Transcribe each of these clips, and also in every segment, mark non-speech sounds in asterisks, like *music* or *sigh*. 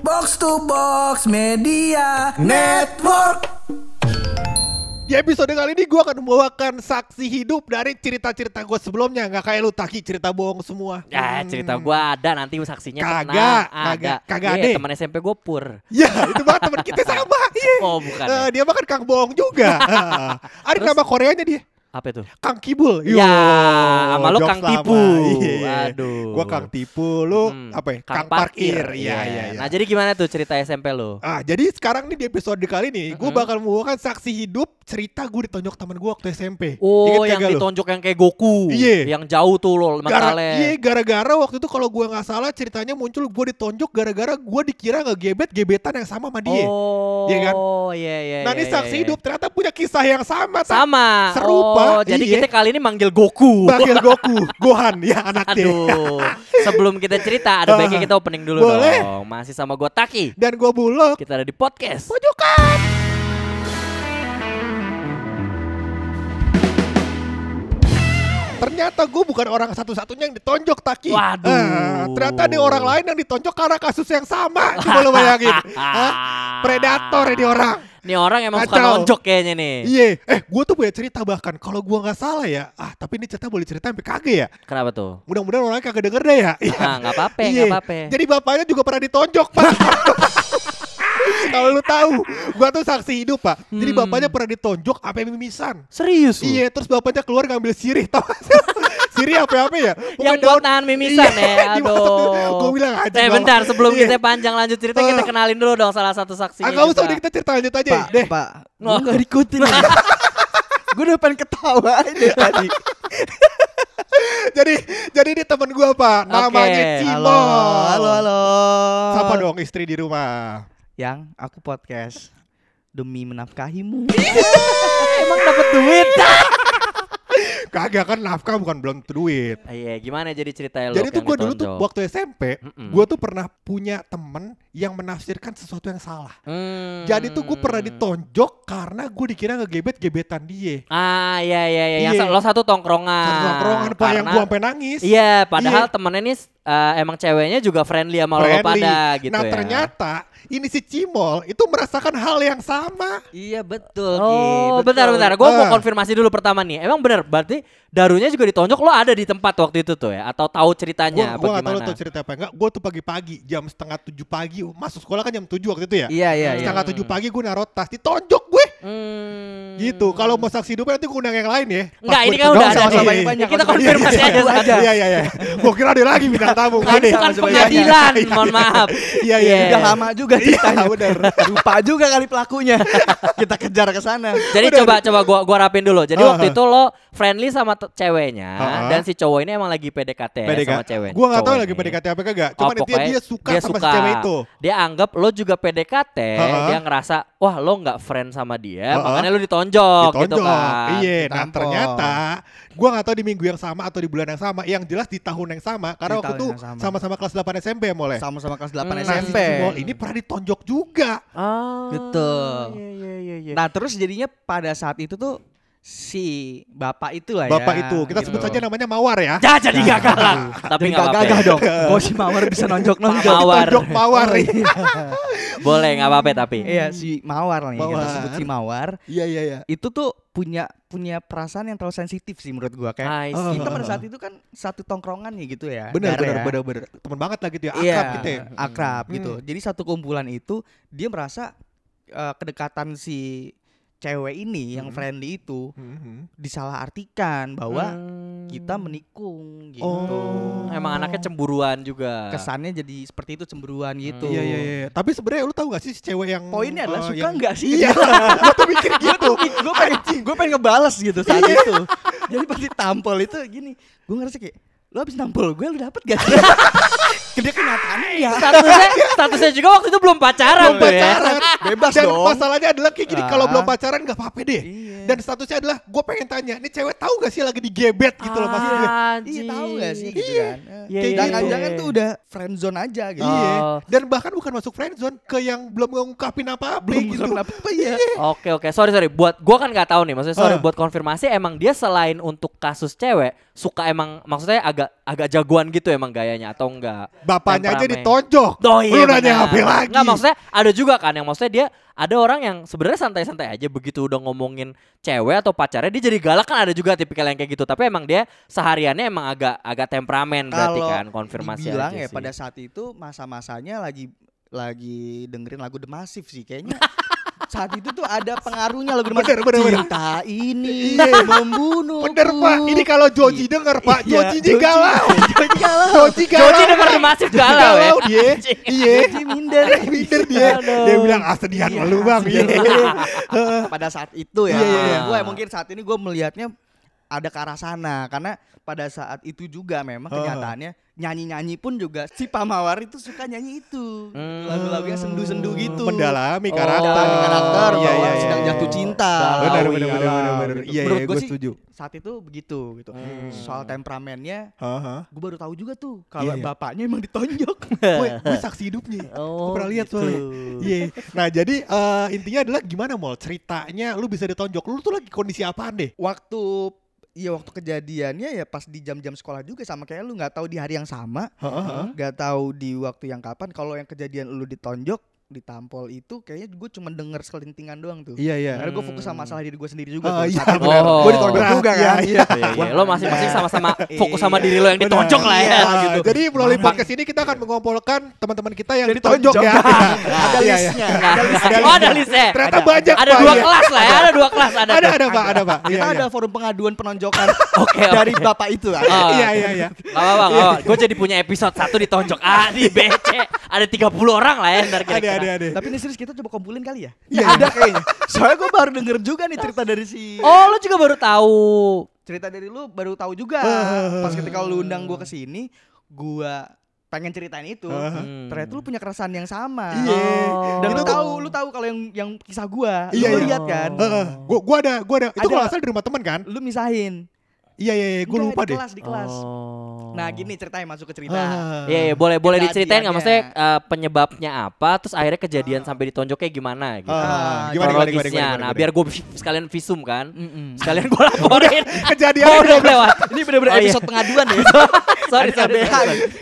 Box to Box Media Network. Di episode kali ini gue akan membawakan saksi hidup dari cerita-cerita gue sebelumnya Gak kayak lu Taki cerita bohong semua Ya Hmm. cerita gua ada nanti saksinya Kagak, kagak, ada. kagak Iya, ada. teman SMP gue pur. Ya itu banget teman kita sama *laughs* Iya. Oh bukan. Ya. Dia mah kan Kang Bohong juga Ah. *laughs* Ada nama Koreanya dia Apa itu? Kang Kibul Ya, sama lu Kang. Tipu. Iya. Aduh. Gue Kang Tipu Lu Hmm, apa ya Kang, Parkir Iya iya iya Nah jadi gimana tuh cerita SMP lu? Ah, jadi sekarang nih di episode kali ini, gue bakal membawakan saksi hidup cerita gue ditonjok teman gue waktu SMP. Oh Ingat yang kagak lu? ditonjok yang kayak Goku. Iya. Yang jauh tuh lo mentalnya. iya, gara-gara waktu itu kalau gue nggak salah ceritanya muncul gue ditonjok gara-gara gue dikira ngegebet gebetan yang sama sama dia. Oh, Iya kan? iya iya. nah ini iya, saksi iya. hidup ternyata punya kisah yang sama. Sama. Serupa, Oh, jadi iya. kita kali ini manggil Goku. Panggil *laughs* Goku, Gohan ya anaknya. Aduh. Sebelum kita cerita, ada baiknya kita opening dulu Boleh. dong. Masih sama gue Taki. Dan gue bulog. Kita ada di podcast. Pojokan. Ternyata gue bukan orang satu-satunya yang ditonjok Taki. Waduh. Ah, ternyata ada orang lain yang ditonjok karena kasus yang sama. Coba lo bayangin. *laughs* Hah? Predator ini orang. Nih orang emang suka nonjok kayaknya nih. Iya, eh gue tuh punya cerita bahkan kalau gue nggak salah ya, ah tapi ini cerita boleh cerita sampai kagak ya. Kenapa tuh? Mudah-mudahan orangnya kagak denger deh ya. Iya. Ah, nggak apa-apa, Iya. nggak apa-apa. Jadi bapaknya juga pernah ditonjok pak. *laughs* kalau lu tahu, gua tuh saksi hidup pak. Jadi Hmm. bapaknya pernah ditonjok apa mimisan. Serius lu? Iya, terus bapaknya keluar ngambil sirih, tau? *laughs* Sirih apa-apa ya? Yang buat nahan mimisan ya. *laughs* Aduh. Gue bilang aja. Eh bentar *laughs* sebelum Iya. kita panjang lanjut cerita kita Ah. kenalin dulu dong salah satu saksinya Ah, nggak usah, juga. udah kita cerita lanjut aja Pak, deh. Pak, Oh. gue gak diikutin Gue udah pengen ketawa aja tadi jadi, jadi ini temen gua pak, namanya Cimo. Halo, halo, halo Siapa dong istri di rumah? Yang aku podcast Demi menafkahimu Emang dapat duit? *laughs* Kagak kan nafkah bukan belum duit. Ah, Iya, gimana jadi ceritanya lu? Jadi tuh gue dulu tuh waktu SMP, gue tuh pernah punya temen yang menafsirkan sesuatu yang salah. Hmm. Jadi tuh gue pernah ditonjok karena gue dikira ngegebet gebetan dia. Ah, iya iya iya. Yang Iya. lo satu tongkrongan. Satu tongkrongan pak yang gue sampai nangis. Iya, padahal Iya. temennya nih eh, emang ceweknya juga friendly sama lo Friendly. pada gitu nah ya. ternyata ini si Cimol itu merasakan hal yang sama. Iya betul Oh, bentar-bentar. Gue mau Ah. konfirmasi dulu pertama nih. Emang bener, berarti Darunya juga ditonjok lo ada di tempat waktu itu tuh ya? Atau tahu ceritanya apa gue gak lo tau cerita apa enggak. Gue tuh pagi-pagi jam setengah tujuh pagi masuk sekolah kan jam tujuh waktu itu ya. Iya iya iya Setengah tujuh pagi gue naruh tas ditonjok gue. Hmm. Gitu. Kalau mau saksi hidupnya nanti gue undang yang lain ya. Enggak, ini kan udah ada sama nih. dia. banyak-banyak. Kita Iya, konfirmasi iya, aja iya. satu. Iya iya iya. Gue kira ada lagi bintang tamu. Kan bukan sebagai pengadilan, mohon maaf. Iya iya. Udah lama juga ceritanya Iya, bener. Lupa juga kali pelakunya *laughs* Kita kejar ke sana Jadi coba coba gua gua rapin dulu. Jadi waktu itu lo friendly sama ceweknya dan si cowok ini emang lagi PDKT, ya sama cewek. Gue gak cowok tahu lagi PDKT apa kagak. Oh, Cuman pokoknya dia suka dia sama cewek itu. Dia anggap lo juga PDKT, dia ngerasa wah lo nggak friend sama dia, Ah, ah. makanya lo ditonjok, gitu Ditonjok. kan. Iya, nah ternyata gue gak tahu di minggu yang sama atau di bulan yang sama. Yang jelas di tahun yang sama. Karena Di waktu itu sama-sama kelas 8 SMP ya mulai. Sama-sama kelas 8 Hmm. Nah, si SMP ini pernah ditonjok juga. Ah, Betul. Iya, iya, iya, iya. Nah terus jadinya pada saat itu tuh Si bapak itu lah ya Bapak itu, kita sebut gitu. saja namanya Mawar ya. Ya, jadi gak galak, *laughs* tapi Tapi nggak gak apa-apa. gagah ya. dong *laughs* Kok si Mawar bisa nonjok-nonjok Mawar. Ditonjok *laughs* Mawar. Oh, iya. Boleh nggak apa-apa tapi. Iya si Mawar nih Mawar. Kita sebut si Mawar Iya iya iya. Itu tuh punya punya perasaan yang terlalu sensitif sih menurut gua kayak Oh. kita pada saat itu kan satu tongkrongan nih gitu ya Bener Dar bener ya. bener bener. Temen banget lah gitu ya. Iya, Akrab gitu ya. akrab Hmm. gitu. Jadi satu kumpulan itu dia merasa eh, kedekatan si cewek ini yang Hmm. friendly itu Mhm. disalahartikan bahwa Hmm. kita menikung gitu. Oh. Emang anaknya cemburuan juga. Kesannya jadi seperti itu cemburuan gitu. Iya iya iya. Tapi sebenarnya lu tahu gak sih si cewek yang Poinnya adalah eh, suka yang- nggak sih? Iya. *laughs* Gua tuh mikir gitu. gue pengen gue pengen ngebales gitu saat Iya. itu. Jadi pas ditampol itu gini, gue ngerasa kayak lo abis nampol gue lu dapet gak sih? *laughs* Kedua kenyataannya ya. statusnya *laughs* statusnya juga waktu itu belum pacaran belum tuh ya. pacaran. Bebas Dan dong. masalahnya adalah kayak gini kalau Ah. belum pacaran gak apa-apa deh. Iya. Dan statusnya adalah gue pengen tanya, ini cewek tahu gak sih lagi digebet gitu loh maksud gue. Iya tahu gak sih gitu Iya. kan? Iya, iya, Jangan-jangan iya. tuh udah friend zone aja gitu. Iya. Oh. Dan bahkan bukan masuk friendzone ke yang belum ngungkapin apa-apa Belum gitu. apa-apa ya. Oke oke sorry sorry buat gua kan nggak tahu nih maksudnya sorry Ah. buat konfirmasi emang dia selain untuk kasus cewek suka emang maksudnya agak agak jagoan gitu emang gayanya atau enggak? Bapaknya aja ditonjok. Oh iya Lu nanya apa lagi? Nggak maksudnya ada juga kan yang maksudnya dia ada orang yang sebenarnya santai-santai aja begitu udah ngomongin cewek atau pacarnya dia jadi galak kan ada juga tipikal yang kayak gitu tapi emang dia sehariannya emang agak agak temperamen berarti kan konfirmasi dibilang aja ya sih. pada saat itu masa-masanya lagi lagi dengerin lagu The Massive sih kayaknya *laughs* saat itu tuh ada pengaruhnya lagu Bener, bener, bener. cinta ini Iya. membunuh Bener pak, ini kalau Joji denger pak, Iya, Joji nya galau. Joji galau *laughs* Joji galau. Joji denger Massive galau ya. Galau dia. Iya. Joji minder Minder dia. Aduh. Dia bilang ah sedihan Iya, lu bang. Iya. pada saat itu ya Iya, iya, iya. gue mungkin saat ini gue melihatnya ada ke arah sana karena pada saat itu juga memang kenyataannya nyanyi-nyanyi pun juga si Pamawar itu suka nyanyi itu Hmm. lagu-lagu yang sendu-sendu gitu Mendalami Oh. karakter. Mendalami karakter Iya, iya, iya, sedang iya. jatuh cinta Benar benar benar benar gitu. Iya iya gue setuju. saat itu begitu gitu Hmm. soal temperamennya Heeh. gue baru tahu juga tuh kalau Iya, iya. bapaknya emang ditonjok *laughs* Gue saksi hidupnya. Oh, Gue pernah lihat gitu. soalnya. Iya. Nah jadi eh, intinya adalah gimana mol ceritanya lu bisa ditonjok. Lu tuh lagi kondisi apaan deh? waktu Iya waktu kejadiannya ya pas di jam-jam sekolah juga sama kayak lu nggak tahu di hari yang sama. Nggak tahu di waktu yang kapan. Kalau yang kejadian lu ditonjok ditampol itu kayaknya gue cuma denger sekelintingan doang tuh Iya iya. karena gue fokus sama masalah diri gue sendiri juga Oh, tuh iya. Oh. gue ditonjok juga iya, kan iya. Iya, iya. Lo masing-masing sama-sama fokus sama Iya. diri lo yang ditonjok lah ya. Iya, gitu. Jadi melalui podcast ini kita akan mengumpulkan teman-teman kita yang Jadi ditonjok tonjok. ya. ada Iya, iya. listnya Nah, ada listnya. oh ada listnya. Ternyata Ada. banyak Ada Pak, dua kelas lah ya, ada dua kelas ada. Ada Pak, ada Pak. Iya, kita iya. ada forum pengaduan penonjokan dari bapak itu kan Oh, Iya iya iya. Gak apa-apa, gak apa-apa. Gue jadi punya episode satu ditonjok A, di B, C. Ada 30 orang lah ya ntar Ada kira-kira. Ada ada. tapi ini serius kita coba kumpulin kali ya Iya, ada kayaknya soalnya gue baru denger juga nih cerita dari si Oh, lo juga baru tahu. cerita dari lu baru tahu juga Ah. pas ketika lu undang gue ke sini gua pengen ceritain itu. Hmm. ternyata lu punya keresahan yang sama Iya. Oh. dan lu Itu tahu lu tahu kalau yang yang kisah gua Iya, lu iya. lihat kan Heeh. Gua gua ada gua ada. Itu kalau salah di rumah teman kan? lu misahin Iya iya iya. Gue lupa di deh. kelas di kelas Oh. nah gini ceritanya masuk ke cerita Ah. Iya, iya, boleh boleh diceritain nggak maksudnya eh, penyebabnya apa, terus akhirnya kejadian sampai ditonjoknya gimana gitu. Ah, Ah, gimana, gimana, gimana, Kronologisnya. gimana, Nah, gimana? biar gue sekalian visum kan. Mm-mm. Sekalian gue *laughs* laporin. Kejadian Oh, udah lewat. ini bener-bener Oh, iya. episode pengaduan ya *laughs* sorry, sorry.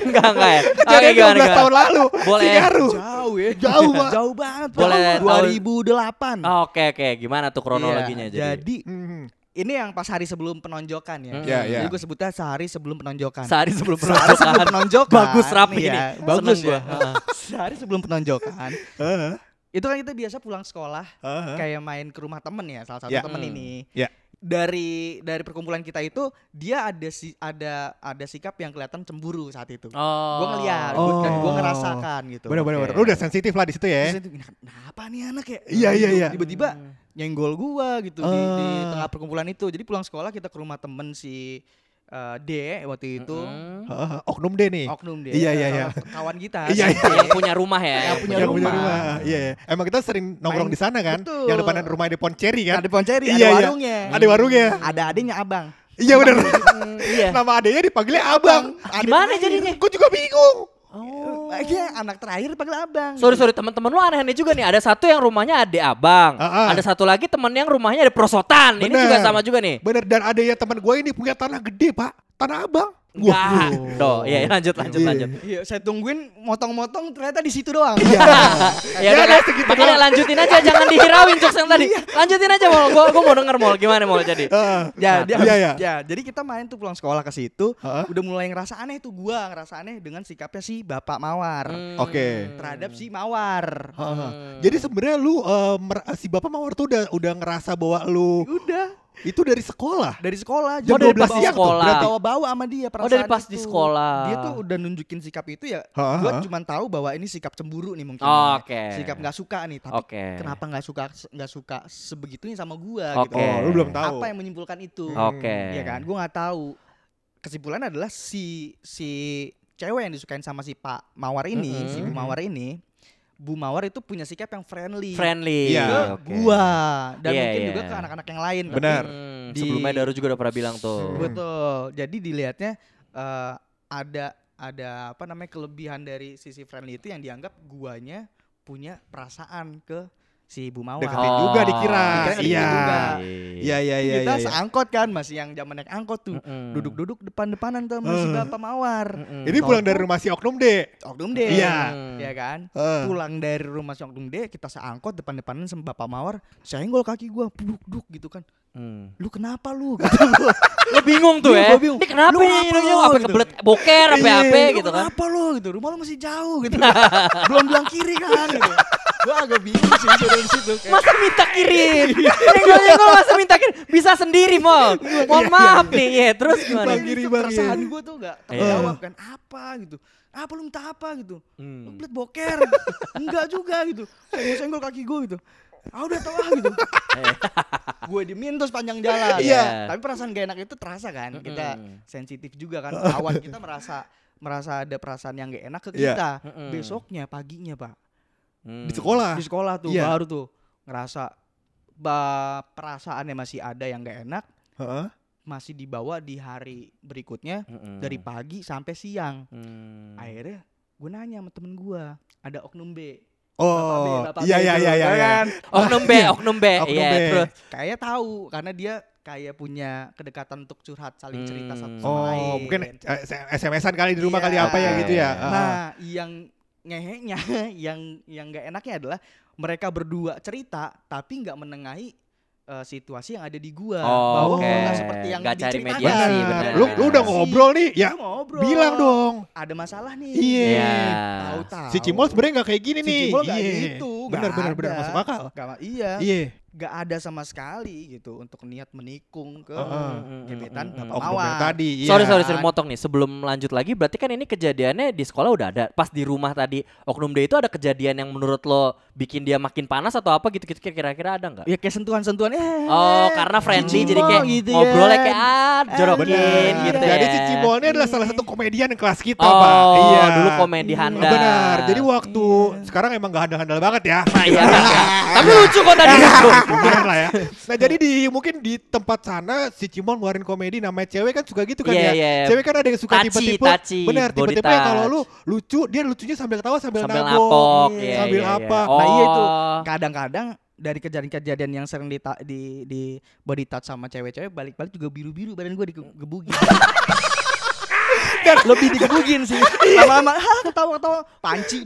Enggak, enggak ya. Oke, Kejadian gimana, 12 tahun gimana? lalu. Boleh. Jauh ya Jauh, Pak. jauh banget Boleh Pak. tahu- 2008 Oh, Oke, oke. Gimana tuh kronologinya Iya, jadi? jadi Hmm. Ini yang pas hari sebelum penonjokan ya Hmm. Iya, iya. jadi gue sebutnya sehari sebelum penonjokan Sehari sebelum Sehari sebelum penonjokan. penonjokan Bagus rapi ya, bagus ya *laughs* sehari sebelum penonjokan Heeh. itu kan kita biasa pulang sekolah Heeh. kayak main ke rumah temen ya salah satu Ya. temen Hmm. ini Ya. Dari dari perkumpulan kita itu dia ada si ada ada sikap yang kelihatan cemburu saat itu Oh. gue ngeliat gue dan gue Oh. ngerasakan gitu Bener bener bener. Oke. Lu udah sensitif lah di situ ya. Itu, kenapa nih anak ya Iya, iya, iya. tiba-tiba nyenggol gua gitu di, di Ah. tengah perkumpulan itu jadi pulang sekolah kita ke rumah temen si eh, D waktu itu. Heeh. Oknum deh nih. oknum D Iya, iya, iya. *laughs* kawan kita Iya, iya. D. yang punya rumah ya. Yang punya Yang punya rumah. rumah. Iya, iya. Emang kita sering nongkrong di sana kan? Betul. Yang depanan rumah di Ponceri kan? ada Ponceri Iya, ada iya. warungnya Ada warungnya. ada adiknya abang Iya bener. Hmm, *laughs* iya. Nama adanya dipanggilnya Abang. Adik Gimana jadinya? Gue juga bingung. Oh. Iya, anak terakhir panggil abang Sorry sorry teman-teman lu aneh-aneh juga nih. Ada satu yang rumahnya ada abang. Ah, ah. Ada satu lagi teman yang rumahnya ada prosotan. Ini Bener. juga sama juga nih. Bener dan ada ya teman gue ini punya tanah gede pak. Tanah Abang. Enggak. Tuh, iya lanjut lanjut Iya. lanjut. Iya, saya tungguin motong-motong ternyata di situ doang. Iya. *laughs* Ya Ya udah segitu makanya doang. lanjutin aja jangan dihirauin jokes yang tadi. Lanjutin aja mau gua gua mau denger mau gimana mau jadi. Heeh. Ya, dia Iya, iya. ya, jadi kita main tuh pulang sekolah ke situ, Heeh. udah mulai ngerasa aneh tuh gua ngerasa aneh dengan sikapnya si Bapak Mawar Hmm. Oke. terhadap si Mawar. Heeh. Hmm. Jadi sebenarnya lu eh, si Bapak Mawar tuh udah udah ngerasa bahwa lu Udah itu dari sekolah. dari sekolah Jam Oh, dari 12 pas siang tuh, sekolah. berarti. bawa-bawa sama dia Oh, dari perasaan pas di itu. sekolah. Dia tuh udah nunjukin sikap itu ya. Heeh. cuma tahu bahwa ini sikap cemburu nih mungkin. Oh, oke. Sikap nggak suka nih, tapi Oke. kenapa nggak suka nggak suka sebegitunya sama gua Oke. gitu. Oh, lu belum tahu. Apa yang menyimpulkan itu? Oke. Iya kan? Gua nggak tahu. Kesimpulan adalah si si cewek yang disukain sama si Pak Mawar ini, Mm-mm. si Bu Mawar ini, Bu Mawar itu punya sikap yang friendly. Friendly. Iya. Ke oke. gua dan Iya, mungkin iya. juga ke anak-anak yang lain. tapi Benar. Hmm, Di- Sebelumnya Daru juga udah pernah bilang tuh. Betul. Jadi dilihatnya eh, ada ada apa namanya kelebihan dari sisi friendly itu yang dianggap guanya punya perasaan ke si Bu Mawar. Deketin juga dikira. Deketin Iya. juga. Iya iya iya kita iya. iya. seangkot kan masih yang zaman naik angkot tuh. Mm-mm. Duduk-duduk depan-depanan tuh sama si Eh. Bapak Mawar. Mm-mm. Ini pulang dari rumah si Oknum deh. Oknum deh. Iya. Ya kan? Eh. Pulang dari rumah si Oknum deh, kita seangkot depan-depanan sama Bapak Mawar. Senggol kaki gua, duduk gitu kan. Hmm. Lu kenapa lu? *laughs* Gua. Lo bingung tuh Iya, ya. gua bingung. Ini kenapa Lu nih? Ini lu? apa Gitu. kebelet boker apa Iya, apa Lu gitu kan. Kenapa lu gitu? Rumah lu masih jauh gitu. Belum bilang kiri kan gitu. *laughs* Gua agak bingung sih dari situ. Kayak, Masa minta kirim? Nyenggol-nyenggol masa minta kirim? Bisa sendiri, Mol. Mohon maaf nih. Ya, terus gimana? Bang Bang, perasaan iya. gue tuh gak Iya. terjawab kan apa gitu apa lu minta apa gitu Hmm. boker enggak juga gitu senggol senggol kaki gue gitu ah udah tau ah gitu *laughs* gue diemin tuh sepanjang jalan Iya. tapi perasaan gak enak itu terasa kan kita sensitif juga kan *laughs* kawan kita merasa merasa ada perasaan yang gak enak ke Iya. kita Mm-mm. besoknya paginya pak Hmm. Di sekolah. di sekolah tuh Iya. baru tuh ngerasa ba perasaannya masih ada yang gak enak Heeh. masih dibawa di hari berikutnya Mm-mm. dari pagi sampai siang. Hmm. Akhirnya gue nanya sama temen gue, ada oknum B. Oh, Bapak B, Bapak iya B iya tuh, iya iya. ya iya. kan? *laughs* Oknum B, oknum B. Oknum Iya, B. terus. Kayak tahu karena dia kayak punya kedekatan untuk curhat, saling cerita satu Hmm. sama lain. Oh, mungkin eh, SMS-an kali di rumah Iya. kali apa ya gitu ya. Nah. Nah, yang ngehenya, *laughs* yang yang gak enaknya adalah mereka berdua cerita tapi nggak menengahi eh, situasi yang ada di gua Oh, bahwa oke. nggak seperti yang Nggak cari mediasi, Benar. Lu lu udah ngobrol nih, ya ngobrol. bilang dong. Ada masalah nih. Iya. Iya. Tahu-tahu. Si Cimol sebenarnya nggak kayak gini Si nih. Cimol nggak Iya. gitu, Benar nggak benar benar masuk akal. Gak, iya, Iya. Gak ada sama sekali gitu untuk niat menikung ke Heeh. gebetan Mm, mm, mm, Bapak Mawar. tadi. Iya. Sorry sorry sorry motong nih. Sebelum lanjut lagi, berarti kan ini kejadiannya di sekolah udah ada. Pas di rumah tadi oknum D itu ada kejadian yang menurut lo bikin dia makin panas atau apa gitu gitu kira-kira ada nggak? Ya kayak sentuhan-sentuhan eh. Oh, karena friendly jadi kayak gitu ngobrolnya ya. kayak ah, jorokin Benar. gitu Jadi ya. si Cimol ini adalah salah satu komedian di kelas kita, Oh, Pak. Iya. dulu komedi Iya. handal. Benar. Jadi waktu sekarang emang gak handal-handal banget ya. Nah, iya. Tapi lucu kok tadi *laughs* lucu. Lumayan lah ya. *laughs* Nah jadi di mungkin di tempat sana si Cimol ngeluarin komedi namanya cewek kan suka gitu kan Iya, ya. iya. Cewek kan ada yang suka tipe-tipe. Benar, tipe-tipe yang kalau lu lucu dia lucunya sambil ketawa sambil, Sambil nabok. napok. Iya, iya, sambil iya, apa. iya. Nah, iya itu. Oh. Kadang-kadang dari kejadian-kejadian yang sering di, di di body touch sama cewek-cewek balik-balik juga biru-biru badan gue digebugin. *laughs* Dan lebih digebugin sih. Lama-lama ha ketawa-ketawa panci.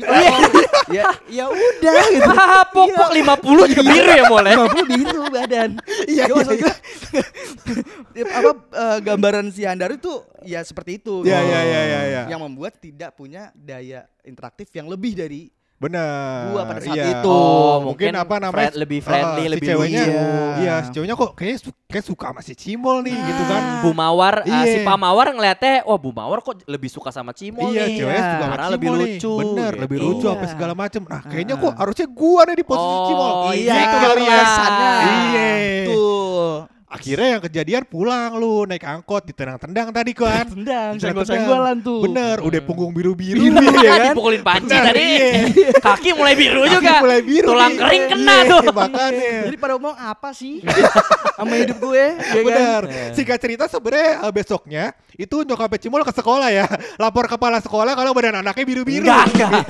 ya ya udah gitu. Pokok 50 juga biru ya boleh. 50 biru badan. Iya, iya, apa eh, gambaran si Andar itu ya seperti itu. Iya, iya, iya, iya, iya. Yang membuat tidak punya daya interaktif yang lebih dari Benar. Gua pada saat iya. itu. Oh, mungkin, mungkin apa namanya? friend- lebih friendly, eh, si lebih ceweknya, lucu. Iya, si ceweknya kok kayaknya su kayak suka sama si Cimol nih gitu kan. Bu Mawar, si Iya. Pak Mawar ngeliatnya, wah Bu Mawar kok lebih suka sama Cimol Iya, nih. ceweknya suka sama Karena Cimol lebih nih. lucu. Bener, gitu. lebih lucu Iya. apa segala macem. Nah, kayaknya Ah. kok harusnya gua nih di posisi Oh, Cimol. iya, Gitu kali kali ya. alasannya. Iya. Tuh. Akhirnya yang kejadian pulang lu naik angkot ditendang-tendang tadi kan. Tendang, senggol-senggolan tuh. Bener, udah punggung biru-biru Biru nih. ya kan? Dipukulin panci Bener, tadi. iya. Kaki mulai biru Kaki juga. mulai biru Tulang nih. kering kena Iya, tuh. Makanya. Jadi pada ngomong apa sih *laughs* sama hidup gue? ya kan? Bener. Iya. Singkat cerita sebenarnya eh, besoknya itu nyokapnya Cimol ke sekolah ya. Lapor kepala sekolah kalau badan anaknya biru-biru. Enggak, enggak.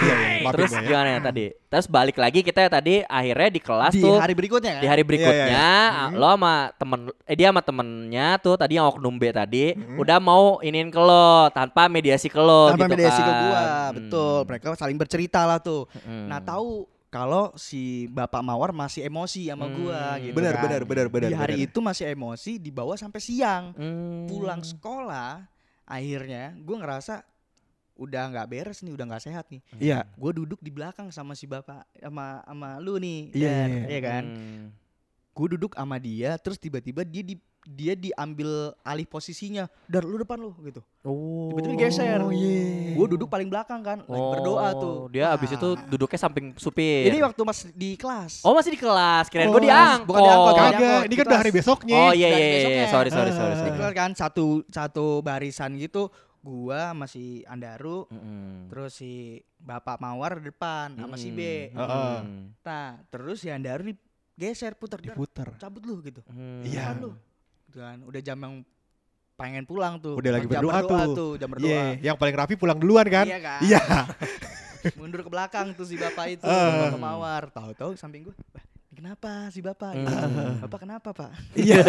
Iya, iya, Terus ya. gimana ya tadi? Terus balik lagi kita ya tadi akhirnya di kelas Di tuh hari berikutnya kan? di hari berikutnya ah, lo sama temen eh dia sama temennya tuh tadi yang oknum B tadi Mhm. udah mau iniin ke lo tanpa mediasi ke lo Tanpa gitu mediasi ke kan. gua, Hmm. betul. Mereka saling bercerita lah tuh. Hmm. Nah, tahu kalau si Bapak Mawar masih emosi sama gua Hmm. gitu Benar, kan. benar, benar, benar. Di hari benar. itu masih emosi dibawa sampai siang. Hmm. Pulang sekolah akhirnya gua ngerasa udah nggak beres nih, udah nggak sehat nih. Iya. Gue duduk di belakang sama si bapak sama sama lu nih, Iya, Dar, iya, iya kan? Hmm. Gue duduk sama dia, terus tiba-tiba dia di dia diambil alih posisinya, dar lu depan lu gitu. Oh. Tiba-tiba geser. Oh, iya. Gue duduk paling belakang kan, lagi Oh, berdoa tuh. Dia abis Wah. itu duduknya samping supir. Ini waktu mas di kelas. Oh masih di kelas, kirain Oh, gue di angkot. bukan di angkot, Kagak, Kagak, ini kan di udah hari besoknya. Oh iya Dan iya iya, besoknya. sorry sorry sorry. Sorry. Di kelas kan satu satu barisan gitu. Gua masih Andaru, Mm-mm. terus si Bapak Mawar di depan sama si B. Mm-mm. Heeh. Nah, terus si Andaru digeser putar Dar, Diputer. cabut lu gitu. Hmm. Iya. Depan lu. Gitu kan. Udah jam yang pengen pulang tuh. Udah lagi jam berdoa tuh. Jam berdoa. Iya, yang paling rapi pulang duluan kan? Iya kan? Iya. *laughs* mundur ke belakang tuh si bapak itu Ah. bapak mawar tahu-tahu samping gue "Wah, ini kenapa si bapak Gitu. Hmm. bapak kenapa pak Iya.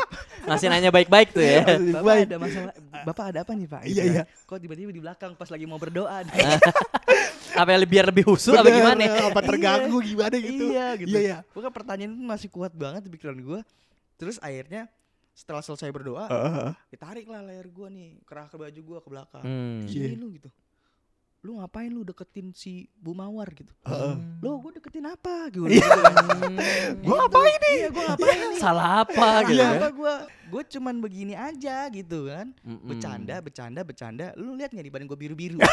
*laughs* Masih nanya baik-baik tuh ya. bapak ada masalah bapak ada apa nih pak Iya, kan. iya. kok tiba-tiba di belakang pas lagi mau berdoa *laughs* Apa yang biar lebih husu apa gimana? Apa terganggu gimana gitu. iya gitu. Iya, iya. Pokoknya pertanyaan itu masih kuat banget di pikiran gue terus akhirnya setelah selesai berdoa Heeh. ditarik lah leher gue nih kerah ke baju gue ke belakang. Hmm. sini lu gitu. Lu ngapain lu deketin si Bu Mawar gitu? Heeh. lo gue deketin apa? Gitu. Gue ngapain nih? Iya gue ngapain nih? Salah apa gitu Iya, ya? apa gue gue cuman begini aja gitu kan. Mm-mm. bercanda bercanda bercanda. Lu lihat nggak di badan gue biru biru *laughs*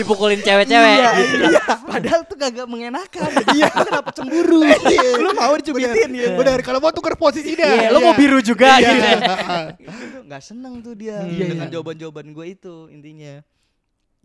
Dipukulin cewek-cewek. iya, gitu. iya. padahal tuh kagak mengenakan *laughs* iya lu kenapa cemburu lu mau dicubitin ya bener. Kalau mau tukar posisi dah. Iya, lo mau biru juga Iya. gitu. Itu nggak seneng tuh dia Iya, dengan iya. jawaban-jawaban gue itu intinya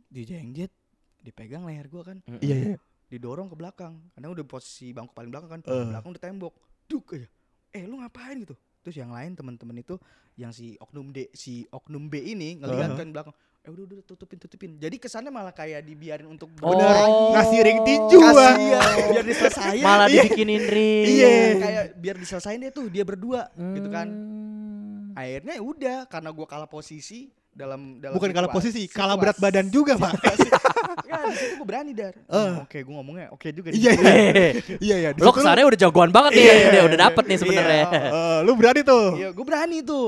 dijengjet dipegang leher gue kan Iya, iya. didorong ke belakang karena udah posisi bangku paling belakang kan Eh. belakang udah tembok duk aja eh lu ngapain gitu terus yang lain teman-teman itu yang si oknum D si oknum B ini ngeliat Eh. kan belakang eh udah udah tutupin tutupin jadi kesannya malah kayak dibiarin untuk Oh. Bener. lagi. Ngasih ring tinju Kasih ah. ya, biar diselesain Malah Iya. dibikinin ring. Iya. kayak biar diselesain deh tuh dia berdua gitu kan Hmm. akhirnya udah karena gua kalah posisi dalam dalam Bukan kalah posisi, kalah berat situasi- badan juga, Pak. *laughs* ya di situ gue berani dar Eh. oke gue ngomongnya oke juga Iya, iya. Iya, iya. Di Lo situ kesannya udah jagoan banget nih, Iya, ya. udah, iya, udah dapet nih sebenarnya. Iya. Eh, lu berani tuh. Iya, gue berani tuh.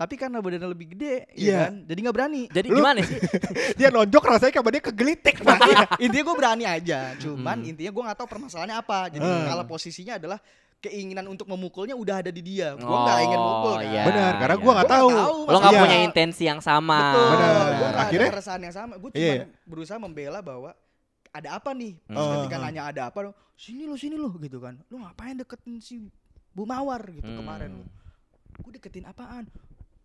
Tapi karena badannya lebih gede, Iya. ya kan? Jadi nggak berani. Jadi Lu- gimana sih? *laughs* Dia nonjok rasanya kayak dia kegelitik, Pak. intinya gue berani aja. Cuman intinya gue nggak tahu permasalahannya apa. Jadi Hmm. kalau posisinya adalah keinginan untuk memukulnya udah ada di dia. Gue Oh, nggak ingin mukul. Kan? iya. Benar, karena iya. gua nggak Gua tahu. nggak tahu, Lo nggak Iya. punya intensi yang sama. Betul. Benar. Gue nggak ada Akhirnya- keresahan yang sama. Gue cuma Iya. berusaha membela bahwa ada apa nih? Hmm. Terus Oh, ketika oh. nanya ada apa, sini lo sini lo gitu kan. Lu ngapain deketin si Bu Mawar gitu Hmm. kemarin? Gue deketin apaan?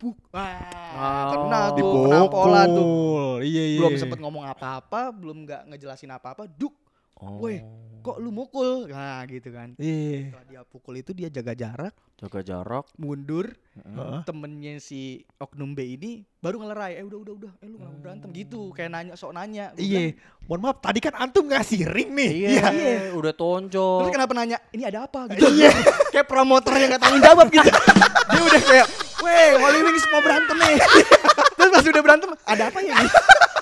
Buk. Wah, Oh. kena tuh penampolan tuh. Dipukul. Iya, iya. belum sempet ngomong apa-apa, belum nggak ngejelasin apa-apa, duk, Oh. Woi, kok lu mukul? Nah gitu kan. Iya. Setelah dia pukul itu dia jaga jarak, Jaga jarak. mundur, Heeh. temennya si oknum B ini baru ngelerai, eh udah udah udah, eh lu kenapa berantem gitu, kayak nanya sok nanya. Iya. Mohon maaf, tadi kan antum ngasih ring nih. Iya, Iya. udah bilang, tonjol. Terus kenapa nanya? Ini ada apa gitu? Iya. *laughs* kayak promotor yang gak tanggung jawab gitu. *laughs* dia udah kayak, weh, Holy Wings mau berantem nih. *laughs* Terus pas udah berantem, ada apa ya? nih?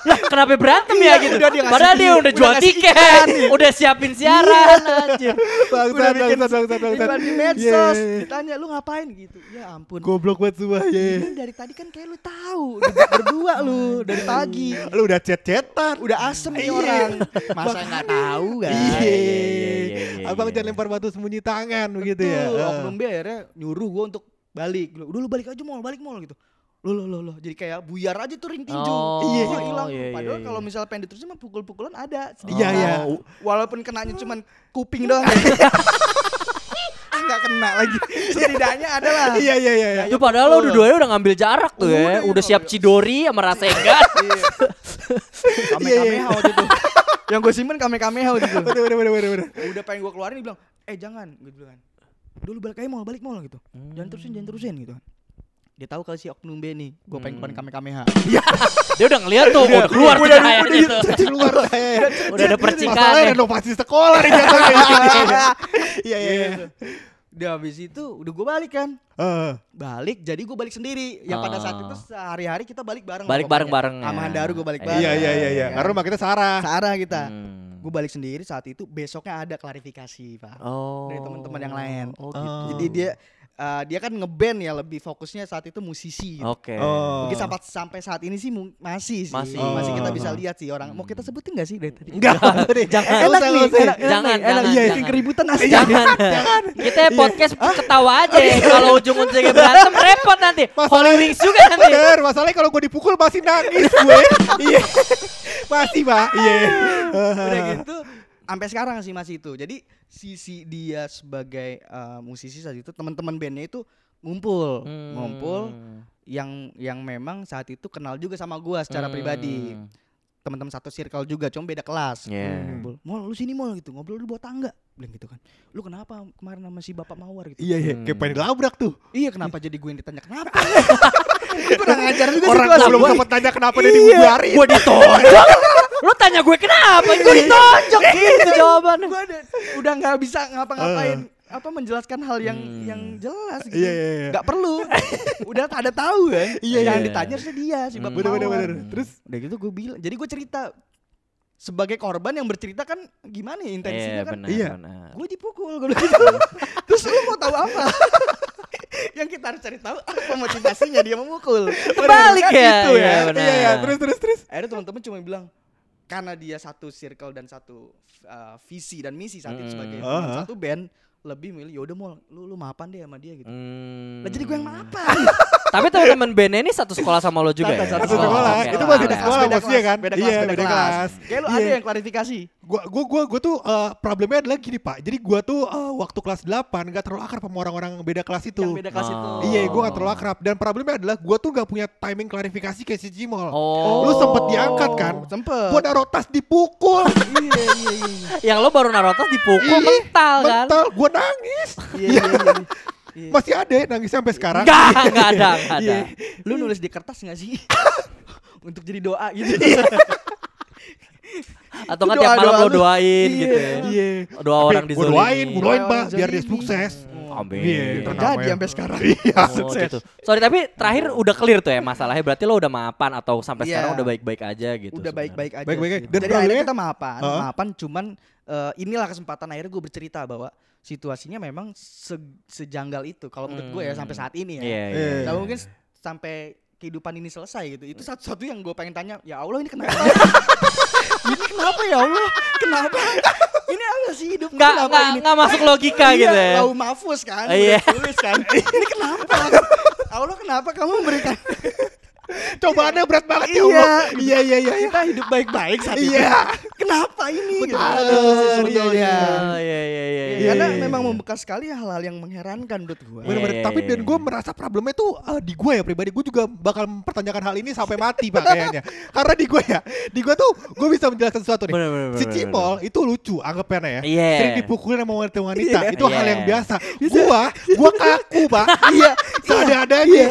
Lah, kenapa berantem Iya, ya gitu? udah dia Padahal dia udah jual tiket, iya. udah siapin siaran *laughs* anjir. Udah bikin iklan di medsos. Iya. Ditanya lu ngapain gitu. Ya ampun. Goblok banget semua, ya. Ini dari tadi kan kayak lu tahu ber- berdua lu *laughs* dari pagi. Lu udah chat-chatan. Udah asem nih Iya. orang. Masa nggak tahu kan? Iya. iya, iya, iya, Abang iya. jangan lempar batu sembunyi tangan begitu ya. Oknum B akhirnya nyuruh gua untuk balik. Lu, Udah lu balik aja mall, balik mall gitu. Lo lo lo lo jadi kayak buyar aja tuh ring tinju. Oh, Iya. Hilang. iya, iya, Padahal iya. kalau misalnya pengen diterusin mah pukul-pukulan ada. sedikit. Iya, iya. Oh, Walaupun kenanya cuman kuping doang. *laughs* Enggak kena lagi. Setidaknya ada lah. Iya iya iya. iya. Itu padahal lo dua-duanya udah ngambil jarak tuh Udah, ya. ya, Udah siap. Cidori sama Rasengan. *laughs* Iya. Kame kameha waktu itu. Yang gue simpen kame kameha waktu itu. Bener bener bener. bener. Udah pengen gue keluarin dia bilang, eh jangan, gue bilang. Dulu balik aja mall, balik mall gitu. Jangan terusin, jangan terusin gitu. Dia tahu kalau si oknum B nih, gue pengen keluarin kame kameha. *laughs* Dia udah ngeliat tuh, udah keluar tuh cahayanya tuh. Keluar saya. Udah ada percikan Masalahnya ya. renovasi sekolah nih. *laughs* Iya iya iya. Dia habis itu udah gue balik kan. Heeh. Balik, jadi gue balik sendiri. Yang pada saat Ah. itu sehari-hari kita balik bareng. Balik pokoknya. bareng-bareng ya. Sama Handaru gue balik bareng. Iya iya iya iya. Karena rumah kita Sarah. Searah kita. Hmm. Gue balik sendiri saat itu, besoknya ada klarifikasi pak. Oh. Dari teman-teman yang lain. Oh gitu. Jadi dia eh, dia kan ngeband ya lebih fokusnya saat itu musisi. Gitu. Oke. Oh. Mungkin sampai sampai saat ini sih masih sih. Masih. Masih kita Oh. bisa lihat sih orang. Mau kita sebutin gak sih dari tadi? Enggak. *laughs* Jangan. Enak usah, nih, enak, enak, Jangan, enak. jangan, Iya, jangan. bikin keributan asli. Jangan. Kita podcast ketawa aja. Kalau ujung-ujungnya berantem repot nanti. Wings juga nanti. Bener, masalahnya kalau gue dipukul masih nangis gue. *laughs* Iya. Masih, Pak. Iya. Udah gitu sampai sekarang sih masih itu. Jadi sisi dia sebagai eh, musisi saat itu teman-teman bandnya itu ngumpul, Hmm. ngumpul yang yang memang saat itu kenal juga sama gua secara pribadi. Hmm. Teman-teman satu circle juga, cuma beda kelas. Iya. Ngumpul. Mall, lu sini mall gitu, ngobrol di bawah tangga. Bilang gitu kan. Lu kenapa kemarin sama si Bapak Mawar gitu? Iya, iya. Kayak pengen dilabrak tuh. Iya, kenapa jadi gue yang ditanya kenapa? *laughs* Itu kurang ajar juga Orang situasi. belum Gua- sempat tanya kenapa dia Iya. dibubarin. Gua ditonjok. *laughs* Lu tanya gue kenapa? Gue ditonjok gitu jawabannya. Gue udah, udah nggak bisa ngapa-ngapain apa menjelaskan hal yang yang jelas gitu. Iya, iya, iya. Nggak perlu. *laughs* udah ada tahu kan. Iya, yang iya. ditanya harusnya dia si Bapak Bener, bener, bener. Terus? udah gitu gue bilang. Jadi gue cerita sebagai korban yang bercerita kan gimana ya intensinya Iya kan. benar. Iya. benar. Gue dipukul gue gitu. *laughs* Terus lu mau tahu apa? *laughs* yang kita harus cari tahu apa motivasinya dia memukul. Kebalik Kan ya. Gitu Iya, ya. benar. Iya, iya, terus terus terus. akhirnya teman-teman cuma bilang karena dia satu circle dan satu uh, visi dan misi saat itu Hmm. sebagai Aha. pemain satu band lebih milih yaudah mau lu lu maafan deh sama dia gitu. Hmm. Lah jadi gue yang maafan. *laughs* Tapi teman-teman bandnya ini satu sekolah sama lo juga ya? Satu Satu Oh, sekolah. oke. Itu masih di Beda. sekolah beda maksudnya kan? Beda Iya, kelas, beda, beda kelas. kelas. Kayak lu Iya. ada yang klarifikasi. Gua gua gua gua tuh eh, problemnya adalah gini, Pak. Jadi gua tuh eh, waktu kelas 8 gak terlalu akrab sama orang-orang beda kelas itu. Yang beda kelas Oh. itu. Iya, gua gak terlalu akrab dan problemnya adalah gua tuh gak punya timing klarifikasi kayak si Cimol. Oh. Lu sempet diangkat kan? Sempet. Gua naruh tas dipukul. iya iya iya. Yang lo baru naruh tas dipukul Ih, mental kan? Mental, gua nangis. Iya iya iya. Iya. *laughs* Masih ada ya nangis sampai sekarang. Enggak, enggak ada, enggak *laughs* ada. Iya. Lu nulis di kertas gak sih? *laughs* Untuk jadi doa gitu. Atau kan Doa- tiap malam doa lo lu. doain Iya. gitu ya. Iya. Doa Tapi orang gua dizolimi. doain, gua doain, Doa Pak, biar dia sukses. Amin. Iya, Jadi namanya. sampai sekarang. Iya. Oh, gitu. Sorry tapi terakhir udah clear tuh ya masalahnya berarti lo udah maafan atau sampai Iya. sekarang udah baik-baik aja gitu. Udah baik-baik aja. Baik-baik aja. Dan Jadi akhirnya problemnya- kita maafan, Heeh. maafan cuman eh, inilah kesempatan akhirnya gue bercerita bahwa situasinya memang se- sejanggal itu kalau menurut gue ya Hmm. sampai saat ini ya. Iya, iya. Iya. Nah, mungkin sampai kehidupan ini selesai gitu. Itu satu-satu yang gue pengen tanya, ya Allah ini kenapa? *laughs* ini kenapa ya Allah? Kenapa? ini apa sih hidup? Nggak, kenapa nggak, ini? nggak masuk logika Iya, gitu ya. Lau mahfuz kan, Iya. udah tulis kan. ini kenapa? *laughs* Allah kenapa kamu memberikan Cobaannya berat banget ya Iya. Allah. Iya, iya, iya. iya. kita hidup baik-baik saat itu? Iya. Kenapa ini? Gitu. Betul, Sebetulnya. iya, Oh, iya, iya, iya, Iya, iya. karena iya, memang membekas sekali hal-hal yang mengherankan menurut gue. Iya, Tapi iya, dan iya. gue merasa problemnya tuh eh, di gue ya pribadi. Gue juga bakal mempertanyakan hal ini sampai mati pak kayaknya. Karena di gue ya, di gue tuh gue bisa menjelaskan sesuatu nih. Bener, bener, si bener, Cimol itu lucu anggapnya ya. Iya. Sering dipukulin sama wanita-wanita. Iya. Itu hal Iya. yang biasa. Gua, gua kaku pak. Iya. Seadanya. Iya.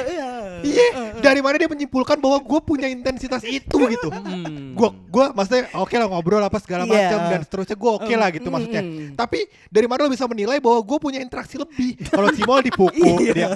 Iya. Dari mana dia menyimpulkan bahwa gue punya intensitas itu gitu. Hmm. Gua, gua maksudnya oke lah ngobrol apa segala Iya. macam dan seterusnya gue oke lah gitu Mm, maksudnya. mm. Tapi dari mana lo bisa menilai bahwa gue punya interaksi lebih? Kalau Cimol dipukul, Iya. dia,